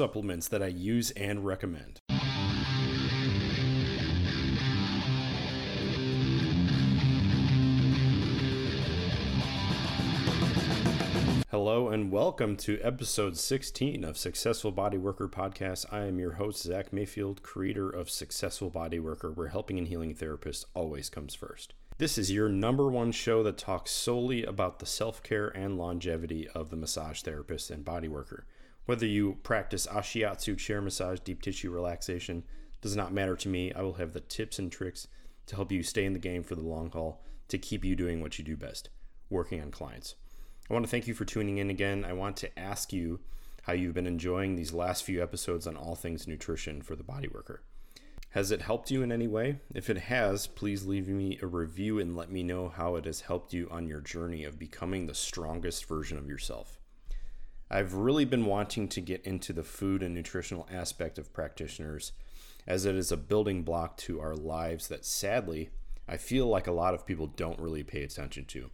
supplements that I use and recommend. Hello and welcome to episode 16 of Successful Bodyworker Podcast. I am your host, Zach Mayfield, creator of Successful Bodyworker, where helping and healing therapists always comes first. This is your number one show that talks solely about the self care and longevity of the massage therapist and bodyworker. Whether you practice Ashiatsu chair massage, deep tissue relaxation, does not matter to me. I will have the tips and tricks to help you stay in the game for the long haul to keep you doing what you do best working on clients. I want to thank you for tuning in again. I want to ask you how you've been enjoying these last few episodes on all things nutrition for the bodyworker. Has it helped you in any way? If it has, please leave me a review and let me know how it has helped you on your journey of becoming the strongest version of yourself. I've really been wanting to get into the food and nutritional aspect of practitioners as it is a building block to our lives that sadly I feel like a lot of people don't really pay attention to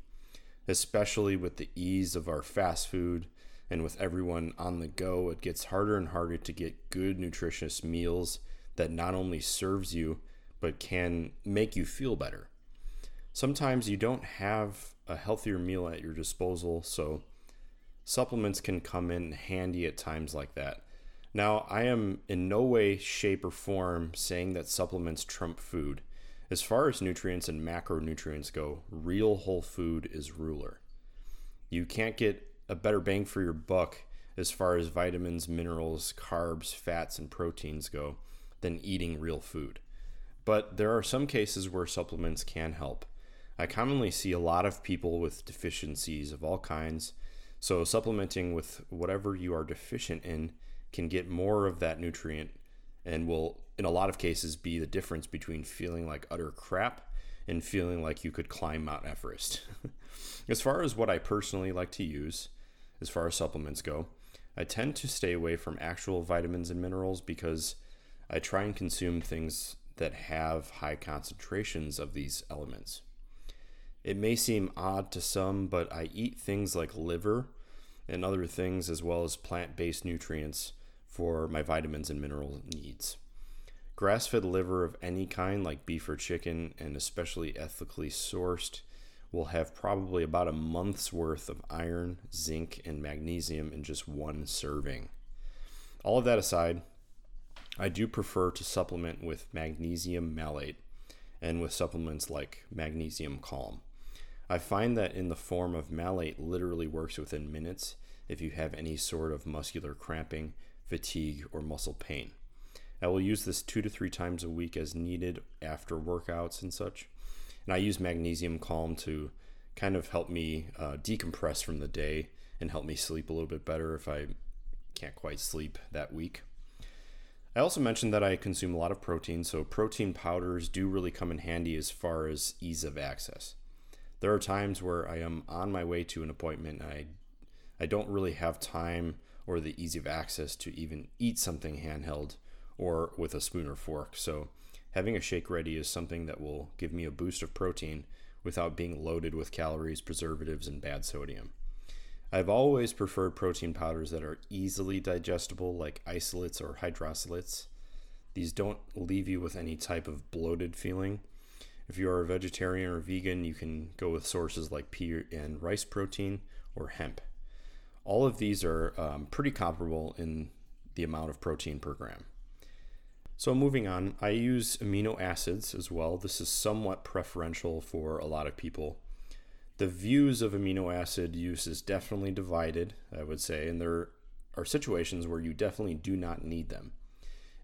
especially with the ease of our fast food and with everyone on the go, it gets harder and harder to get good, nutritious meals that not only serves you, but can make you feel better. Sometimes you don't have a healthier meal at your disposal, so supplements can come in handy at times like that. Now, I am in no way, shape, or form saying that supplements trump food. As far as nutrients and macronutrients go, real whole food is ruler. You can't get a better bang for your buck as far as vitamins, minerals, carbs, fats, and proteins go than eating real food. But there are some cases where supplements can help. I commonly see a lot of people with deficiencies of all kinds, so supplementing with whatever you are deficient in can get more of that nutrient and will, in a lot of cases, be the difference between feeling like utter crap and feeling like you could climb Mount Everest. as far as what I personally like to use, as far as supplements go, I tend to stay away from actual vitamins and minerals because I try and consume things that have high concentrations of these elements. It may seem odd to some, but I eat things like liver and other things as well as plant based nutrients for my vitamins and mineral needs. Grass fed liver of any kind, like beef or chicken, and especially ethically sourced, will have probably about a month's worth of iron, zinc, and magnesium in just one serving. All of that aside, I do prefer to supplement with magnesium malate and with supplements like Magnesium Calm. I find that in the form of malate literally works within minutes if you have any sort of muscular cramping, fatigue, or muscle pain. I will use this two to three times a week as needed after workouts and such. And I use Magnesium Calm to kind of help me uh, decompress from the day and help me sleep a little bit better if I can't quite sleep that week. I also mentioned that I consume a lot of protein, so protein powders do really come in handy as far as ease of access. There are times where I am on my way to an appointment and I I don't really have time or the ease of access to even eat something handheld or with a spoon or fork. So, having a shake ready is something that will give me a boost of protein without being loaded with calories, preservatives, and bad sodium. I've always preferred protein powders that are easily digestible, like isolates or hydrolysates. These don't leave you with any type of bloated feeling. If you are a vegetarian or vegan, you can go with sources like pea and rice protein or hemp. All of these are um, pretty comparable in the amount of protein per gram. So, moving on, I use amino acids as well. This is somewhat preferential for a lot of people. The views of amino acid use is definitely divided, I would say, and there are situations where you definitely do not need them.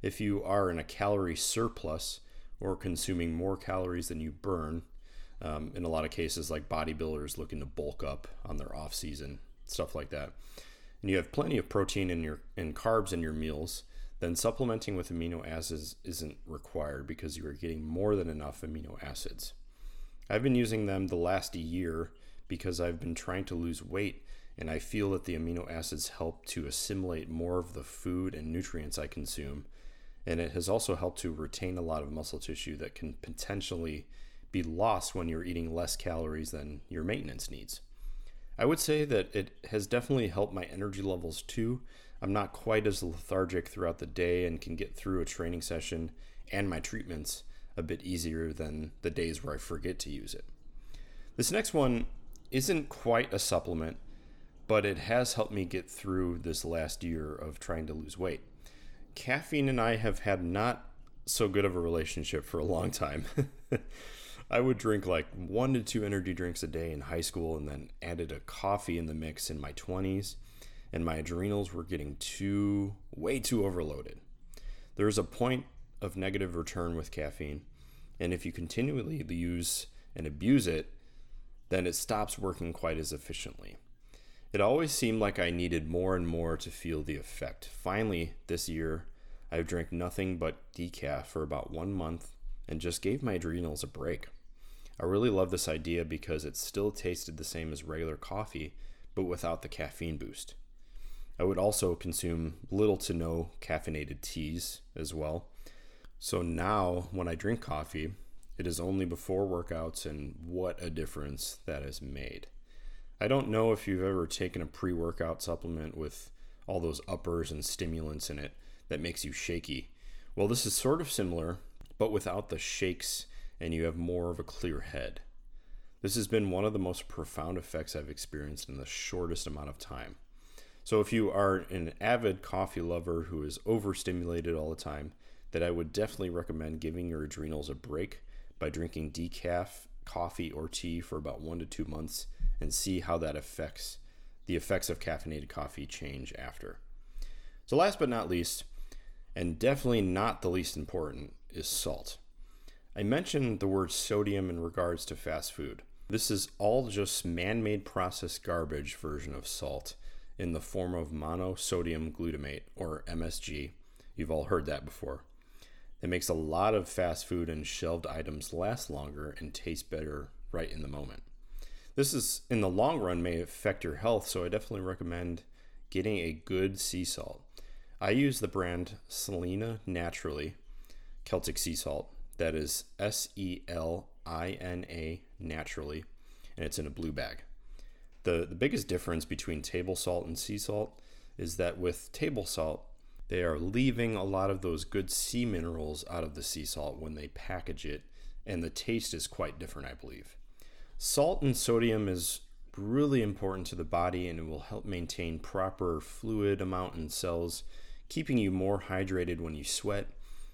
If you are in a calorie surplus or consuming more calories than you burn, um, in a lot of cases, like bodybuilders looking to bulk up on their off season, stuff like that, and you have plenty of protein in your and carbs in your meals, then supplementing with amino acids isn't required because you are getting more than enough amino acids. I've been using them the last year because I've been trying to lose weight and I feel that the amino acids help to assimilate more of the food and nutrients I consume. And it has also helped to retain a lot of muscle tissue that can potentially be lost when you're eating less calories than your maintenance needs. I would say that it has definitely helped my energy levels too. I'm not quite as lethargic throughout the day and can get through a training session and my treatments a bit easier than the days where I forget to use it. This next one isn't quite a supplement, but it has helped me get through this last year of trying to lose weight. Caffeine and I have had not so good of a relationship for a long time. I would drink like one to two energy drinks a day in high school and then added a coffee in the mix in my 20s, and my adrenals were getting too, way too overloaded. There is a point of negative return with caffeine, and if you continually use and abuse it, then it stops working quite as efficiently. It always seemed like I needed more and more to feel the effect. Finally, this year, I've drank nothing but decaf for about one month and just gave my adrenals a break. I really love this idea because it still tasted the same as regular coffee, but without the caffeine boost. I would also consume little to no caffeinated teas as well. So now, when I drink coffee, it is only before workouts, and what a difference that has made. I don't know if you've ever taken a pre workout supplement with all those uppers and stimulants in it that makes you shaky. Well, this is sort of similar, but without the shakes, and you have more of a clear head. This has been one of the most profound effects I've experienced in the shortest amount of time. So, if you are an avid coffee lover who is overstimulated all the time, that I would definitely recommend giving your adrenals a break by drinking decaf coffee or tea for about one to two months and see how that affects the effects of caffeinated coffee change after. So, last but not least, and definitely not the least important, is salt. I mentioned the word sodium in regards to fast food. This is all just man made processed garbage version of salt in the form of monosodium glutamate, or MSG. You've all heard that before. It makes a lot of fast food and shelved items last longer and taste better right in the moment. This is in the long run may affect your health, so I definitely recommend getting a good sea salt. I use the brand Selina Naturally Celtic Sea Salt. That is S E L I N A Naturally, and it's in a blue bag. The, the biggest difference between table salt and sea salt is that with table salt, they are leaving a lot of those good sea minerals out of the sea salt when they package it, and the taste is quite different, I believe. Salt and sodium is really important to the body and it will help maintain proper fluid amount in cells, keeping you more hydrated when you sweat.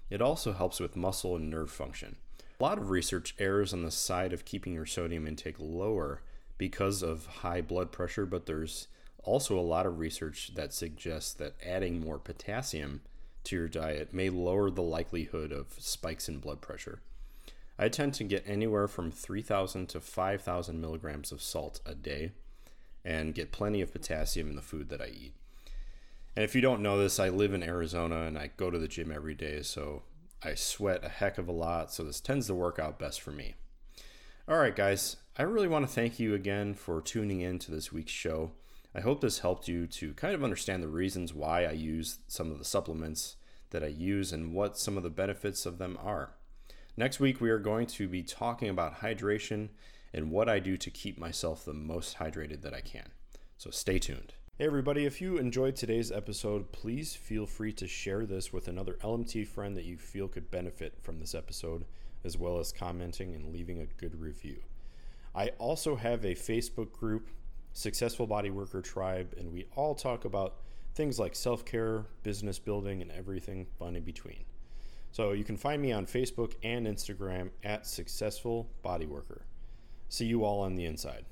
It also helps with muscle and nerve function. A lot of research errs on the side of keeping your sodium intake lower because of high blood pressure, but there's also a lot of research that suggests that adding more potassium to your diet may lower the likelihood of spikes in blood pressure. I tend to get anywhere from 3,000 to 5,000 milligrams of salt a day and get plenty of potassium in the food that I eat. And if you don't know this, I live in Arizona and I go to the gym every day, so I sweat a heck of a lot, so this tends to work out best for me. All right, guys, I really want to thank you again for tuning in to this week's show. I hope this helped you to kind of understand the reasons why I use some of the supplements that I use and what some of the benefits of them are. Next week, we are going to be talking about hydration and what I do to keep myself the most hydrated that I can. So stay tuned. Hey, everybody, if you enjoyed today's episode, please feel free to share this with another LMT friend that you feel could benefit from this episode, as well as commenting and leaving a good review. I also have a Facebook group Successful Body Worker Tribe, and we all talk about things like self care, business building, and everything fun in between. So you can find me on Facebook and Instagram at Successful Bodyworker. See you all on the inside.